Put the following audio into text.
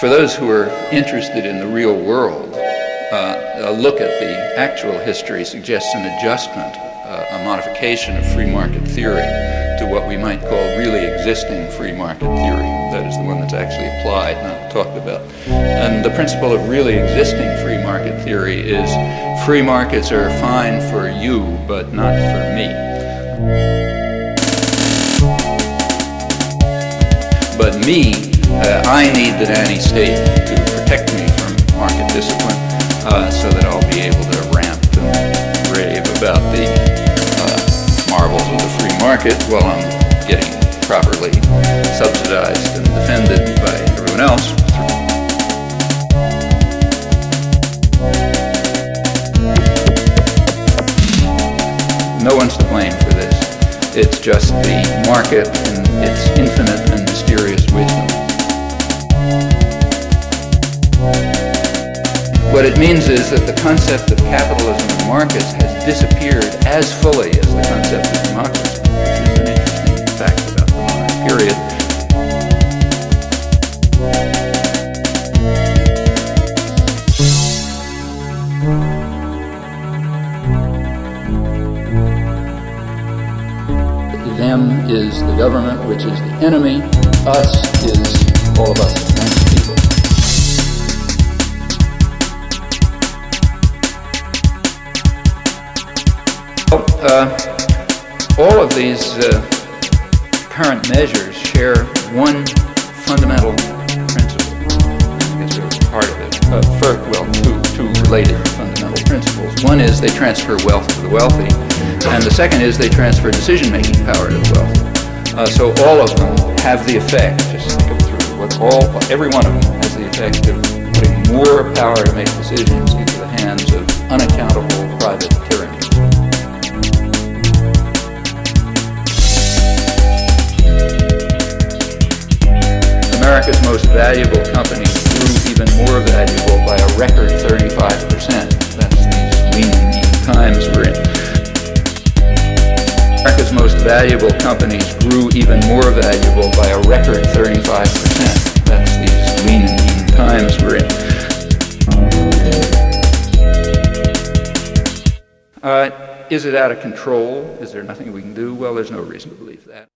For those who are interested in the real world, uh, a look at the actual history suggests an adjustment, uh, a modification of free market theory to what we might call really existing free market theory. That is the one that's actually applied, not talked about. And the principle of really existing free market theory is free markets are fine for you, but not for me. But me I need the nanny state to protect me from market discipline uh, so that I'll be able to rant and rave about the uh, marvels of the free market while I'm getting properly subsidized and defended by everyone else. No one's to blame for this. It's just the market and its infinite and mysterious wisdom. What it means is that the concept of capitalism and markets has disappeared as fully as the concept of democracy, which is an interesting fact about the modern period. Them is the government, which is the enemy. Us is all of us. Uh, all of these uh, current measures share one fundamental principle. These are part of it. Uh, first, well, two, two related fundamental principles. One is they transfer wealth to the wealthy, and the second is they transfer decision-making power to the wealthy. Uh, so all of them have the effect, just think it through, what all, every one of them has the effect of putting more power to make decisions into the hands of unaccountable private tyranny. Most valuable companies grew even more valuable by a record 35%. That's these lean, times we're in. America's most valuable companies grew even more valuable by a record 35%. That's these lean times we're in. Uh, is it out of control? Is there nothing we can do? Well, there's no reason to believe that.